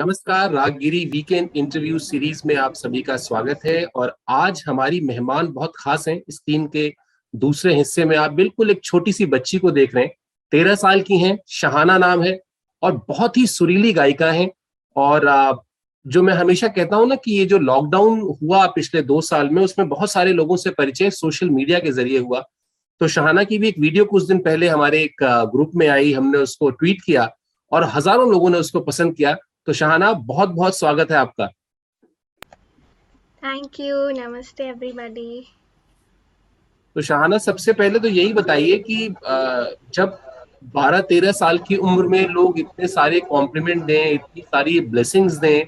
नमस्कार, Raaggiri weekend interview series में आप सभी का स्वागत है और आज हमारी मेहमान बहुत खास हैं। इस टीम के दूसरे हिस्से में आप बिल्कुल एक छोटी सी बच्ची को देख रहे हैं। तेरह साल की हैं, शहाना नाम है और बहुत ही सुरीली गायिका हैं। और जो मैं हमेशा कहता हूँ ना कि ये जो लॉकडाउन हुआ पिछले दो साल में, उसमें बहुत सारे लोगों से परिचय सोशल मीडिया के ज़रिए हुआ। तो शहाना की भी एक वीडियो कुछ दिन पहले हमारे एक ग्रुप में आई, हमने उसको ट्वीट किया और हज़ारों लोगों ने उसको पसंद किया। तो शहाना बहुत बहुत स्वागत है आपका। थैंक यू नमस्ते एवरीबॉडी तो शहाना सबसे पहले तो यही बताइए कि जब 12-13 साल की उम्र में लोग इतने सारे कॉम्प्लीमेंट दें इतनी सारी ब्लेसिंग्स दें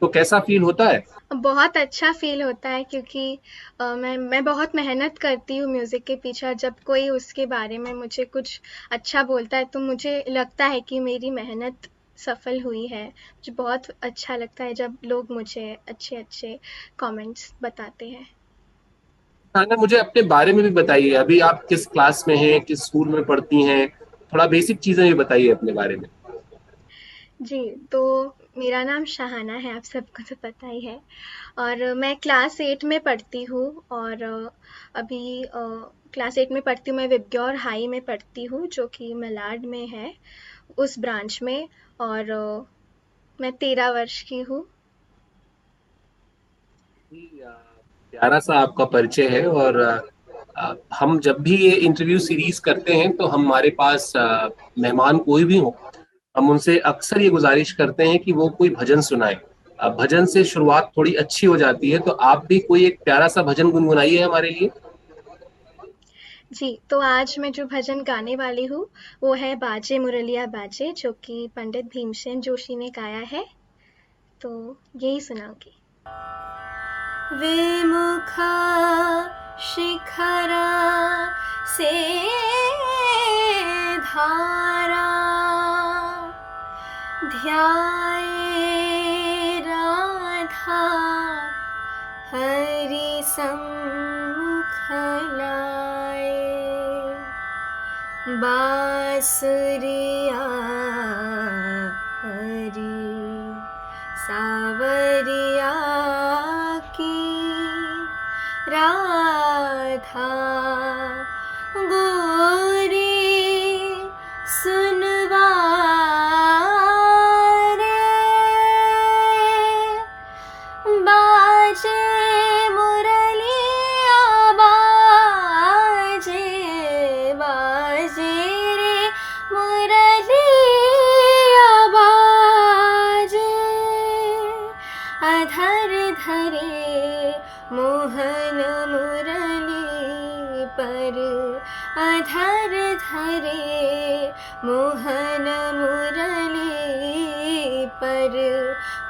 तो कैसा फील होता है? बहुत अच्छा फील होता है क्योंकि आ, मैं मैं बहुत मेहनत करती हूँ म्यूज़िक के पीछे जब कोई उसके बारे में मुझे कुछ अच्छा बोलता है तो मुझे लगता है कि मेरी मेहनत सफल हुई है मुझे बहुत अच्छा लगता है जब लोग मुझे अच्छे अच्छे कमेंट्स बताते हैं। खाना मुझे अपने बारे में भी बताइए अभी आप किस क्लास में हैं किस स्कूल में पढ़ती हैं? थोड़ा बेसिक चीज़ें भी बताइए अपने बारे में। जी तो मेरा नाम शाहाना है आप सबको तो पता ही है। और मैं क्लास एट में पढ़ती हूँ और अभी क्लास एट में पढ़ती हूँ मैं विबग्योर हाई में पढ़ती हूँ जो कि मलाड में है। उस ब्रांच में और मैं तेरह वर्ष की हूँ। प्यारा सा आपका परिचय है और हम जब भी ये इंटरव्यू सीरीज़ करते हैं तो हमारे पास मेहमान कोई भी हो, हम उनसे अक्सर ये गुजारिश करते हैं कि वो कोई भजन सुनाए। भजन से शुरुआत थोड़ी अच्छी हो जाती है तो आप भी कोई एक प्यारा सा भजन गुनगुनाइए हमारे लिए। जी तो आज मैं जो भजन गाने वाली हूँ, वो है बाजे मुरलिया बाजे, जो कि पंडित भीमसेन जोशी ने गाया है। तो यही सुनाऊँगी। विमुखा शिखरा से धारा ध्याए राधा, हरि सम्मुखला बासुरिया हरी सावरिया की राधा मोहन मुरली पर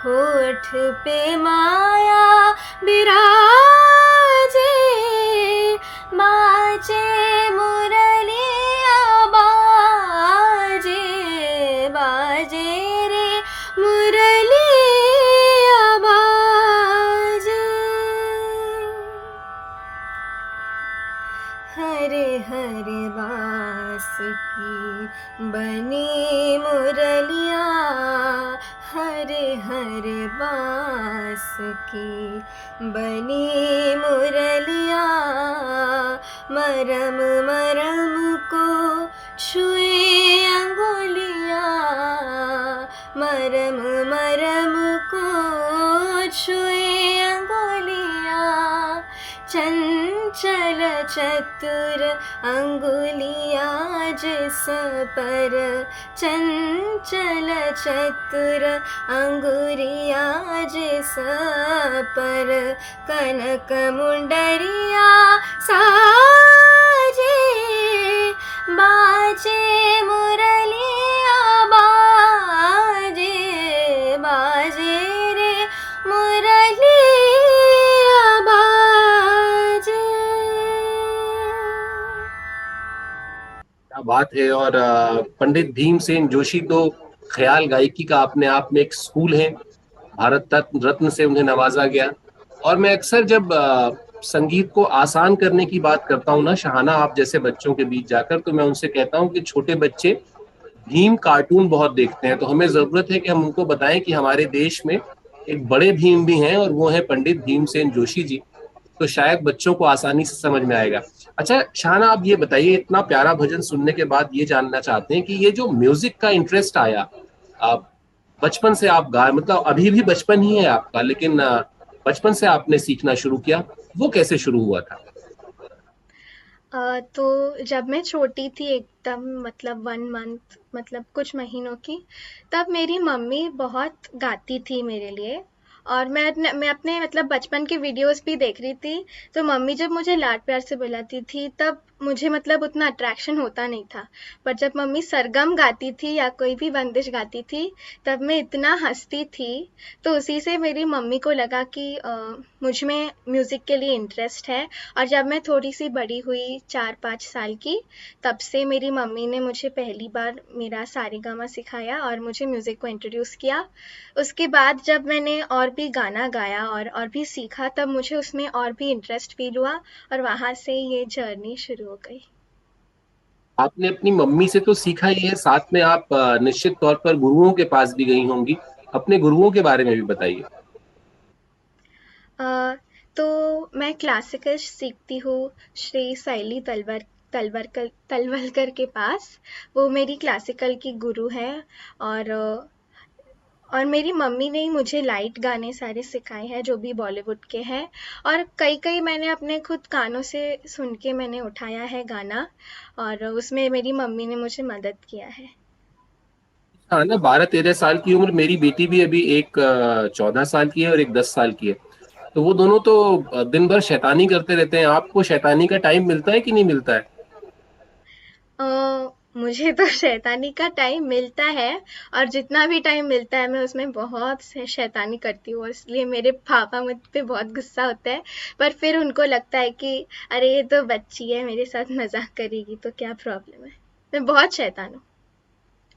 होठ पे माया बिराजे की बनी चतुर अङ्गुलियाज सपर चञ्चल चतुर अङ्गुरियाज सपर कनकमुण्डरिया साजे बाजे मुरली बात है और पंडित भीमसेन जोशी तो ख्याल गायकी का अपने आप में एक स्कूल है। भारत रत्न से उन्हें नवाजा गया। और मैं अक्सर जब संगीत को आसान करने की बात करता हूँ ना, शहाना आप जैसे बच्चों के बीच जाकर तो मैं उनसे कहता हूँ कि छोटे बच्चे भीम कार्टून बहुत देखते हैं। तो हमें ज़रूरत है कि हम उनको बताएँ कि हमारे देश में एक बड़े भीम भी हैं और वो है पंडित भीमसेन जोशी जी। तो शायद बच्चों को आसानी से समझ में आएगा। अच्छा शाहना, आप ये बताइए, इतना प्यारा भजन सुनने के बाद ये जानना चाहते हैं कि ये जो म्यूज़िक का इंटरेस्ट आया, आप बचपन से आप गा मतलब अभी भी बचपन ही है आपका, लेकिन बचपन से आपने सीखना शुरू किया, वो कैसे शुरू हुआ था? तो जब मैं छोटी थी एकदम मतलब वन मंथ मतलब कुछ महीनों की, तब मेरी मम्मी बहुत गाती थी मेरे लिए। और मैं मैं अपने मतलब बचपन के वीडियोस भी देख रही थी। तो मम्मी जब मुझे लाड प्यार से बुलाती थी, तब मुझे मतलब उतना अट्रैक्शन होता नहीं था। पर जब मम्मी सरगम गाती थी या कोई भी बंदिश गाती थी, तब मैं इतना हंसती थी तो उसी से मेरी मम्मी को लगा कि मुझमें म्यूज़िक के लिए इंटरेस्ट है। और जब मैं थोड़ी सी बड़ी हुई चार पाँच साल की, तब से मेरी मम्मी ने मुझे पहली बार मेरा सारे गामा सिखाया और मुझे म्यूज़िक को इंट्रोड्यूस किया। उसके बाद जब मैंने और भी गाना गाया और और भी सीखा, तब मुझे उसमें और भी इंटरेस्ट फील हुआ और वहाँ से ये जर्नी शुरू हो गई। आपने अपनी मम्मी से तो सीखा ही है साथ में आप निश्चित तौर पर गुरुओं के पास भी गई होंगी। अपने गुरुओं के बारे में भी बताइए। तो मैं क्लासिकल सीखती हूँ श्री शैली तलवर तलवरकर तलवलकर के पास। वो मेरी क्लासिकल की गुरु है और और मेरी मम्मी ने ही मुझे लाइट गाने सारे सिखाए हैं जो भी बॉलीवुड के हैं। और कई कई मैंने अपने खुद कानों से सुन के मैंने उठाया है गाना और उसमें मेरी मम्मी ने मुझे मदद किया है। हाँ ना बारह तेरह साल की उम्र मेरी बेटी भी अभी एक चौदह साल की है और एक दस साल की है। तो वो दोनों तो दिन भर शैतानी करते रहते हैं। आपको शैतानी का टाइम मिलता है कि नहीं मिलता है? आ, मुझे तो शैतानी का टाइम मिलता है और जितना भी टाइम मिलता है, मैं उसमें बहुत से शैतानी करती हूँ, इसलिए मेरे पापा मुझ पे बहुत गुस्सा होता है। पर फिर उनको लगता है कि, अरे, ये तो बच्ची है, मेरे साथ मज़ाक करेगी तो क्या प्रॉब्लम है? मैं बहुत शैतान हूँ।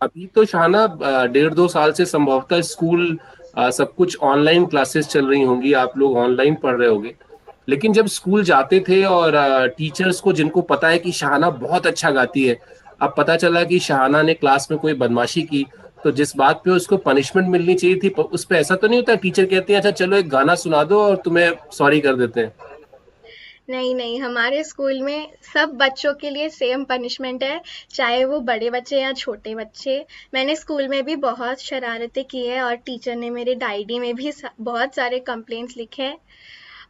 अभी तो शाना डेढ़ दो साल से संभवतः स्कूल सब कुछ ऑनलाइन क्लासेस चल रही होंगी, आप लोग ऑनलाइन पढ़ रहे होंगे। लेकिन जब स्कूल जाते थे और टीचर्स को, जिनको पता है कि शाहना बहुत अच्छा गाती है अब पता चला कि शाहाना ने क्लास में कोई बदमाशी की तो जिस बात पे उसको पनिशमेंट मिलनी चाहिए थी उस पर ऐसा तो नहीं होता टीचर कहते हैं अच्छा चलो एक गाना सुना दो और तुम्हें सॉरी कर देते हैं. नहीं नहीं, हमारे स्कूल में सब बच्चों के लिए सेम पनिशमेंट है, चाहे वो बड़े बच्चे या छोटे बच्चे। मैंने स्कूल में भी बहुत शरारतें की है और टीचर ने मेरे डायरी में भी बहुत सारे कंप्लेंट्स लिखे हैं।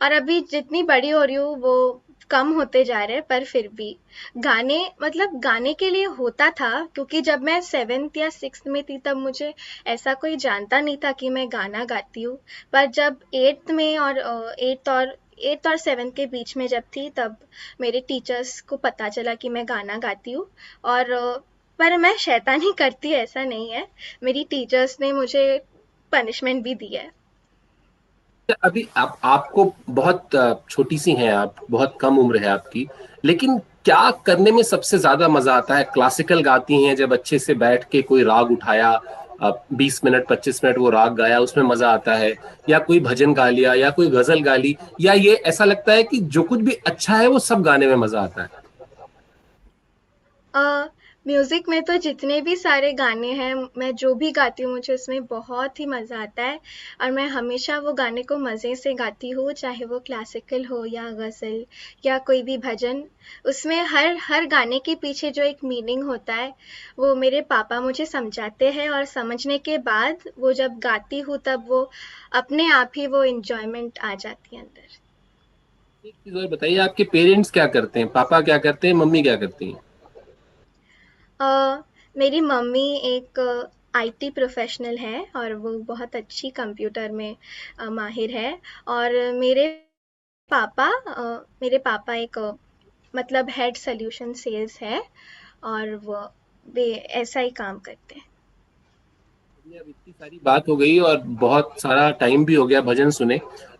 और अभी जितनी बड़ी हो रही हूँ, वो कम होते जा रहे हैं, पर फिर भी। गाने मतलब गाने के लिए होता था, क्योंकि जब मैं सेवेंथ या सिक्स में थी, तब मुझे ऐसा कोई जानता नहीं था कि मैं गाना गाती हूँ। पर जब एट्थ में और एट्थ और एट्थ और सेवेंथ के बीच में जब थी, तब मेरे टीचर्स को पता चला कि मैं गाना गाती हूँ। और पर मैं शैतानी करती, ऐसा नहीं है। मेरी टीचर्स ने मुझे पनिशमेंट भी दी है। अभी आप, आपको बहुत छोटी सी हैं आप, बहुत कम उम्र है आपकी, लेकिन क्या करने में सबसे ज़्यादा मज़ा आता है? क्लासिकल गाती हैं, जब अच्छे से बैठ के कोई राग उठाया बीस मिनट, पच्चीस मिनट वो राग गाया, उसमें मज़ा आता है, या कोई भजन गा लिया, या कोई गज़ल गा ली, या ये ऐसा लगता है कि जो कुछ भी अच्छा है, वो सब गाने में मज़ा आता है? uh... म्यूज़िक में तो जितने भी सारे गाने हैं, मैं जो भी गाती हूँ, मुझे उसमें बहुत ही मज़ा आता है और मैं हमेशा वो गाने को मज़े से गाती हूँ, चाहे वो क्लासिकल हो या गज़ल या कोई भी भजन। उसमें हर हर गाने के पीछे जो एक मीनिंग होता है, वो मेरे पापा मुझे समझाते हैं और समझने के बाद वो जब गाती हूँ, तब वो अपने आप ही वो इंजॉयमेंट आ जाती है अंदर। एक चीज़ और बताइए, आपके पेरेंट्स क्या करते हैं? पापा क्या करते हैं? मम्मी क्या करती हैं? मेरी मम्मी एक आईटी प्रोफेशनल है और वो बहुत अच्छी कंप्यूटर में माहिर है और मेरे पापा मेरे पापा एक मतलब हेड सोल्यूशन सेल्स है और वो वे ऐसा ही काम करते हैं। अब इतनी सारी बात हो गई और बहुत सारा टाइम भी हो गया भजन सुने।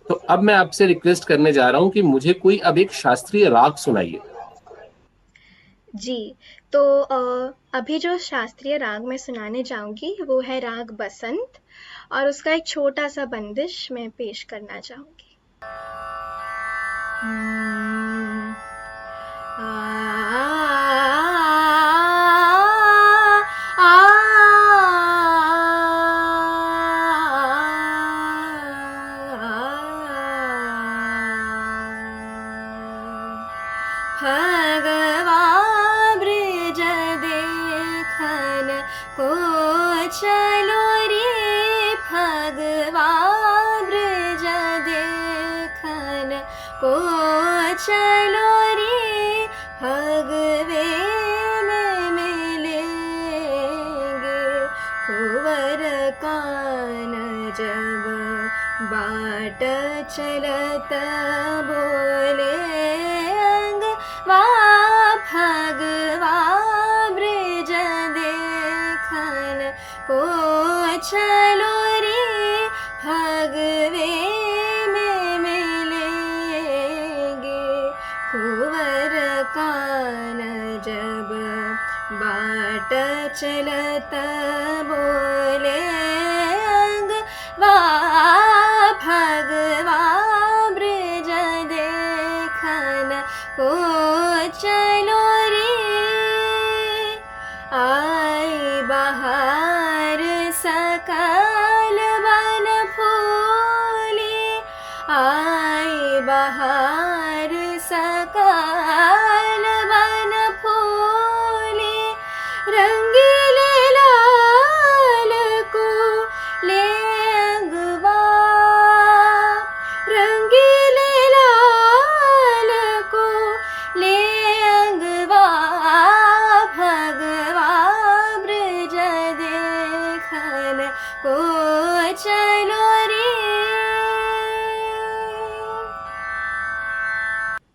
तो अब मैं आपसे रिक्वेस्ट करने जा रहा हूँ कि मुझे कोई अब एक शास्त्रीय राग सुनाइए। जी तो अभी जो शास्त्रीय राग मैं सुनाने जाऊँगी वो है राग बसंत और उसका एक छोटा सा बंदिश मैं पेश करना चाहूँगी। आ, आ, चलो रे भगवे मिलेंगे। कुंवर कान जब बाट चलत बोले अंग वा भगवा ब्रज देखन को चलो चलत को चलो रे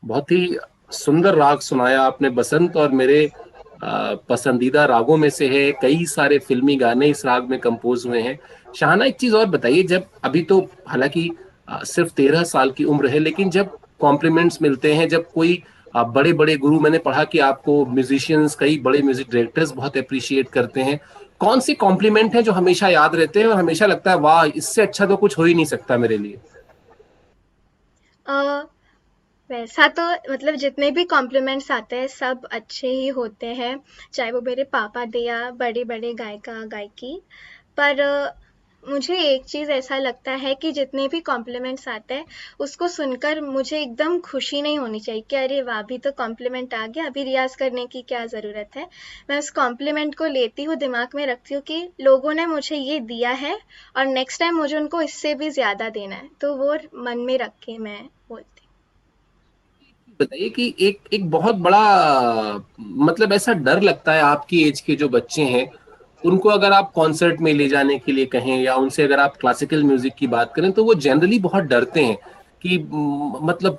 बहुत ही सुंदर राग सुनाया आपने। बसंत और मेरे पसंदीदा रागों में से है। कई सारे फिल्मी गाने इस राग में कंपोज हुए हैं। शाहना, एक चीज़ और बताइए, जब, अभी तो हालाँकि सिर्फ़ तेरह साल की उम्र है, लेकिन जब कॉम्प्लीमेंट्स मिलते हैं, जब कोई बड़े बड़े गुरु, मैंने पढ़ा कि आपको म्यूजिशियंस कई बड़े म्यूज़िक डायरेक्टर्स बहुत अप्रिशिएट करते हैं। कौन सी कॉम्प्लीमेंट है जो हमेशा याद रहते हैं और हमेशा लगता है वाह इससे अच्छा तो कुछ हो ही नहीं सकता मेरे लिए वैसा तो मतलब जितने भी कॉम्प्लीमेंट्स आते हैं सब अच्छे ही होते हैं चाहे वो मेरे पापा दिया बड़े बड़े गायिका गायकी। पर अ, मुझे एक चीज़ ऐसा लगता है कि जितने भी कॉम्प्लीमेंट्स आते हैं, उसको सुनकर मुझे एकदम खुशी नहीं होनी चाहिए कि अरे वाह, अभी तो कॉम्प्लीमेंट आ गया, अभी रियाज करने की क्या ज़रूरत है? मैं उस कॉम्प्लीमेंट को लेती हूँ, दिमाग में रखती हूँ कि लोगों ने मुझे ये दिया है और नेक्स्ट टाइम मुझे उनको इससे भी ज़्यादा देना है। तो वो मन में रख के मैं बोलती बताइए कि एक एक बहुत बड़ा मतलब ऐसा डर लगता है आपकी एज के जो बच्चे हैं उनको अगर आप कॉन्सर्ट में ले जाने के लिए कहें या उनसे अगर आप क्लासिकल म्यूज़िक की बात करें तो वो जनरली बहुत डरते हैं कि मतलब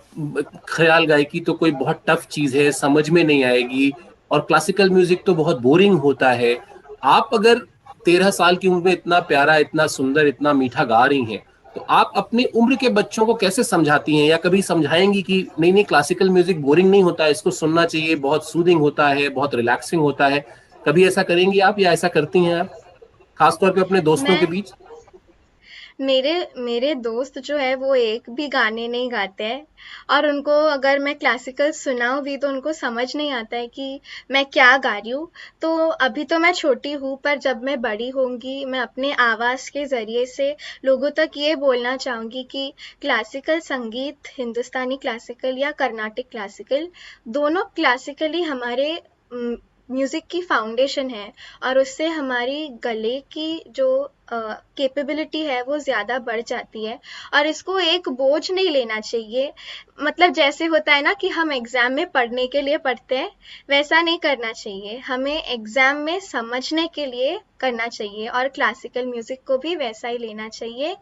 ख्याल गायकी तो कोई बहुत टफ चीज़ है, समझ में नहीं आएगी और क्लासिकल म्यूज़िक तो बहुत बोरिंग होता है। आप अगर तेरह साल की उम्र में इतना प्यारा, इतना सुंदर, इतना मीठा गा रही हैं तो आप अपनी उम्र के बच्चों को कैसे समझाती हैं या कभी समझाएँगी कि नहीं नहीं क्लासिकल म्यूज़िक बोरिंग नहीं होता, इसको सुनना चाहिए, बहुत सूदिंग होता है, बहुत रिलैक्सिंग होता है? कभी ऐसा करेंगी आप या ऐसा करती हैं आप? खासतौर पे अपने दोस्तों के बीच। मेरे मेरे दोस्त जो है वो एक भी गाने नहीं गाते हैं। और उनको अगर मैं क्लासिकल सुनाऊँ भी तो उनको समझ नहीं आता है कि मैं क्या गा रही हूँ। तो अभी तो मैं छोटी हूँ पर जब मैं बड़ी होंगी मैं अपने आवाज़ के ज़रिए से लोगों तक ये बोलना चाहूँगी कि क्लासिकल संगीत हिंदुस्तानी क्लासिकल या कर्नाटिक क्लासिकल दोनों क्लासिकली हमारे म्यूज़िक की फाउंडेशन है और उससे हमारी गले की जो कैपेबिलिटी uh, है वो ज़्यादा बढ़ जाती है। और इसको एक बोझ नहीं लेना चाहिए। मतलब जैसे होता है ना कि हम एग्ज़ाम में पढ़ने के लिए पढ़ते हैं वैसा नहीं करना चाहिए। हमें एग्ज़ाम में समझने के लिए करना चाहिए और क्लासिकल म्यूज़िक को भी वैसा ही लेना चाहिए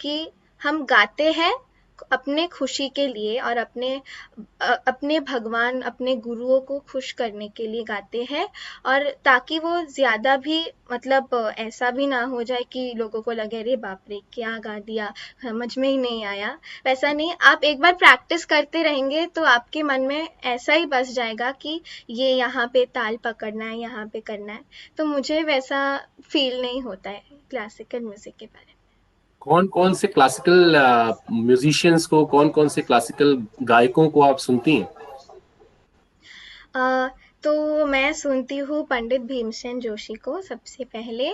कि हम गाते हैं अपने खुशी के लिए और अपने अपने भगवान, अपने गुरुओं को खुश करने के लिए गाते हैं और ताकि वो ज़्यादा भी मतलब ऐसा भी ना हो जाए कि लोगों को लगे, अरे बाप रे, क्या गा दिया, समझ में ही नहीं आया। वैसा नहीं, आप एक बार प्रैक्टिस करते रहेंगे तो आपके मन में ऐसा ही बस जाएगा कि ये यहाँ पे ताल पकड़ना है, यहाँ पे करना है। तो मुझे वैसा फील नहीं होता है क्लासिकल म्यूज़िक के बारे में। कौन कौन से क्लासिकल म्यूजिशियंस uh, को कौन कौन से क्लासिकल गायकों को आप सुनती हैं? अ, तो मैं सुनती हूँ पंडित भीमसेन जोशी को सबसे पहले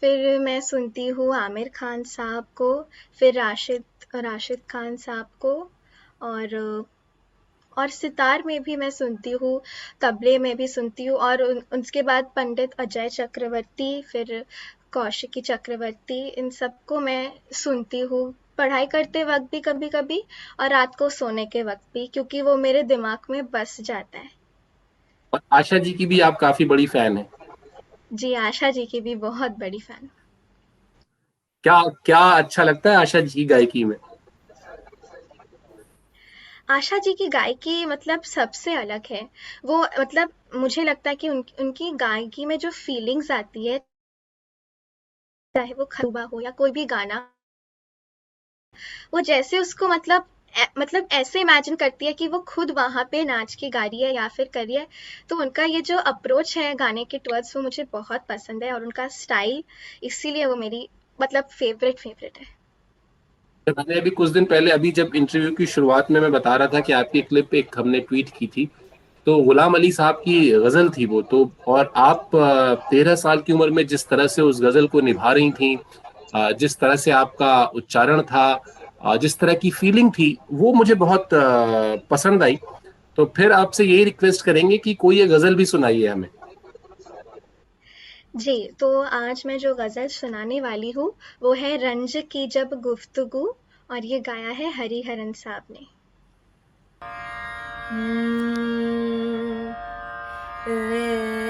फिर मैं सुनती हूँ आमिर खान साहब को फिर राशिद राशिद खान साहब को और और सितार में भी मैं सुनती हूँ तबले में भी सुनती हूँ और उन, उसके बाद पंडित अजय चक्रवर्ती फिर कौशिकी चक्रवर्ती इन सबको मैं सुनती हूँ। पढ़ाई करते वक्त भी कभी कभी और रात को सोने के वक्त भी क्योंकि वो मेरे दिमाग में बस जाता है। और आशा जी की भी आप काफ़ी बड़ी फ़ैन है। जी आशा जी की भी बहुत बड़ी फ़ैन। क्या क्या अच्छा लगता है आशा जी की गायकी में? आशा जी की गायकी मतलब सबसे अलग है। वो मतलब मुझे लगता है कि उन, उनकी गायकी में जो फीलिंग्स आती है चाहे वो खरूबा हो या कोई भी गाना वो जैसे उसको मतलब ए, मतलब ऐसे इमेजिन करती है कि वो खुद वहाँ पे नाच के गा रही है या फिर कर रही है। तो उनका ये जो अप्रोच है गाने के टवर्ड्स वो मुझे बहुत पसंद है और उनका स्टाइल इसीलिए वो मेरी मतलब फेवरेट फेवरेट है। मैंने अभी कुछ दिन पहले अभी जब इंटरव्यू की शुरुआत में मैं बता रहा था कि आपकी क्लिप एक हमने ट्वीट की थी तो गुलाम अली साहब की गज़ल थी वो तो और आप तेरह साल की उम्र में जिस तरह से उस गज़ल को निभा रही थी जिस तरह से आपका उच्चारण था जिस तरह की फीलिंग थी वो मुझे बहुत पसंद आई। तो फिर आपसे यही रिक्वेस्ट करेंगे कि कोई ये गज़ल भी सुनाइए हमें। जी तो आज मैं जो गज़ल सुनाने वाली हूँ वो है रंज की जब गुफ्तगु और ये गाया है हरिहरन साहब ने। hmm, É...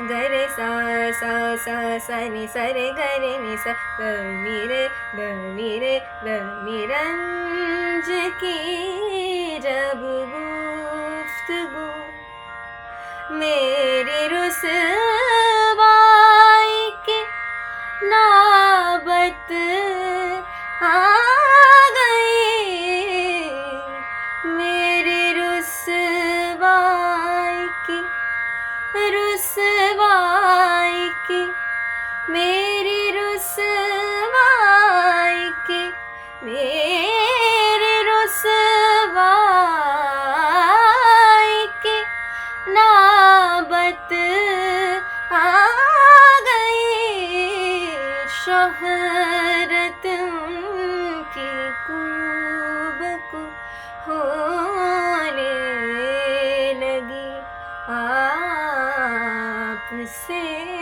गरे सा सा सा सा नि सरे गरे नि स द मिरे द मिरे द मिरंज की जब गुफ्तगु मेरी आ मेरी रुसवाई की, मेरी रुसवाई की नाबत आ गई शहरत की कूब को होने लगी से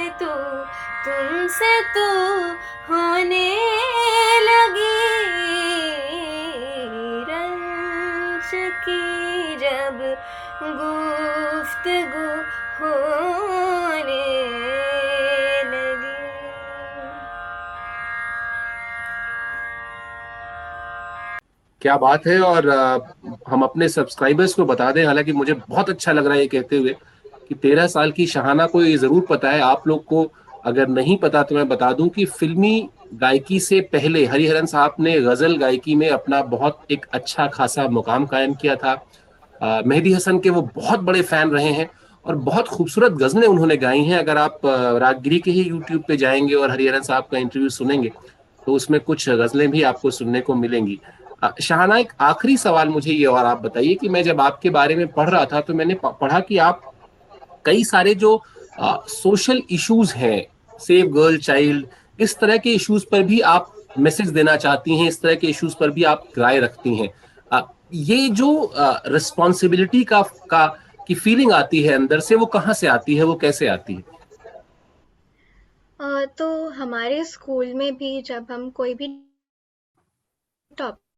क्या बात है और हम अपने सब्सक्राइबर्स को बता दें, हालाँकि मुझे बहुत अच्छा लग रहा है ये कहते हुए कि तेरह साल की शहाना को ये ज़रूर पता है, आप लोग को अगर नहीं पता तो मैं बता दूँ कि फिल्मी गायकी से पहले हरिहरन साहब ने गज़ल गायकी में अपना बहुत एक अच्छा खासा मुकाम कायम किया था। मेहदी हसन के वो बहुत बड़े फ़ैन रहे हैं और बहुत खूबसूरत गजलें उन्होंने गाई हैं। अगर आप रागगिरी के ही यूट्यूब पे जाएँगे और हरिहरन साहब का इंटरव्यू सुनेंगे तो उसमें कुछ गजलें भी आपको सुनने को मिलेंगी। शाहना, एक आखिरी सवाल मुझे ये और आप बताइए कि मैं जब आपके बारे में पढ़ रहा था तो मैंने पढ़ा कि आप कई सारे जो सोशल इश्यूज़ हैं सेव गर्ल चाइल्ड इस तरह के इश्यूज़ पर भी आप मैसेज देना चाहती हैं, इस तरह के इश्यूज़ पर भी आप राय रखती हैं। ये जो रिस्पॉन्सिबिलिटी का का, की फीलिंग आती है अंदर से, वो कहाँ से आती है, वो कैसे आती है? तो हमारे स्कूल में भी जब हम कोई भी टॉपिक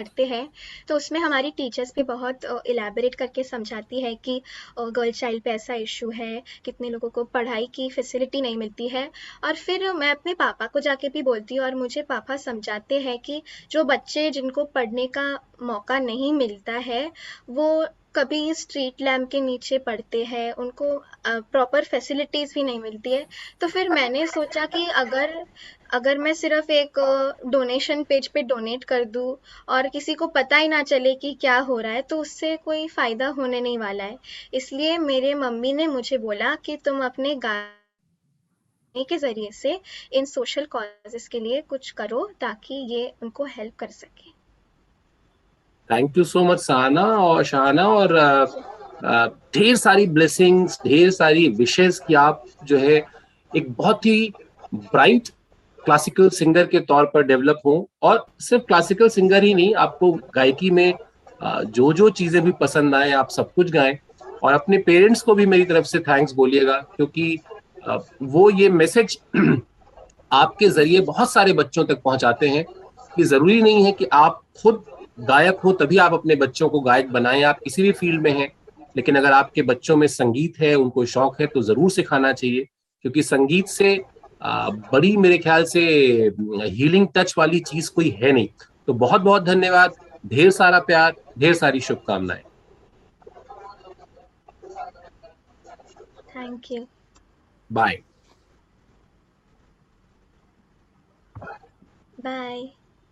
करते हैं। तो उसमें हमारी टीचर्स भी बहुत इलेबरेट करके समझाती है कि गर्ल चाइल्ड पे ऐसा इशू है, कितने लोगों को पढ़ाई की फैसिलिटी नहीं मिलती है। और फिर मैं अपने पापा को जाके भी बोलती हूँ और मुझे पापा समझाते हैं कि जो बच्चे जिनको पढ़ने का मौका नहीं मिलता है, वो कभी स्ट्रीट लैम्प के नीचे पढ़ते हैं, उनको प्रॉपर फैसिलिटीज़ भी नहीं मिलती है। तो फिर मैंने सोचा कि अगर अगर मैं सिर्फ़ एक डोनेशन पेज पे डोनेट कर दूँ और किसी को पता ही ना चले कि क्या हो रहा है तो उससे कोई फ़ायदा होने नहीं वाला है। इसलिए मेरे मम्मी ने मुझे बोला कि तुम अपने गाने के ज़रिए से इन सोशल कॉजेस के लिए कुछ करो ताकि ये उनको हेल्प कर सके। Thank you so much Sahana और शाहाना और ढेर सारी ब्लेसिंग्स ढेर सारी विशेष की आप जो है एक बहुत ही ब्राइट क्लासिकल सिंगर के तौर पर डेवलप हो। और सिर्फ़ क्लासिकल सिंगर ही नहीं, आपको गायकी में जो जो चीज़ें भी पसंद आए, आप सब कुछ गाएँ। और अपने पेरेंट्स को भी मेरी तरफ़ से थैंक्स बोलिएगा, क्योंकि वो ये मैसेज आपके ज़रिए बहुत सारे बच्चों तक पहुंचाते हैं कि ज़रूरी नहीं है कि आप खुद गायक हो तभी आप अपने बच्चों को गायक बनाएँ। आप किसी भी फ़ील्ड में हैं लेकिन अगर आपके बच्चों में संगीत है उनको शौक है तो ज़रूर सिखाना चाहिए क्योंकि संगीत से बड़ी मेरे ख्याल से हीलिंग टच वाली चीज़ कोई है नहीं। तो बहुत बहुत धन्यवाद ढेर सारा प्यार ढेर सारी शुभकामनाएँ। Thank you bye bye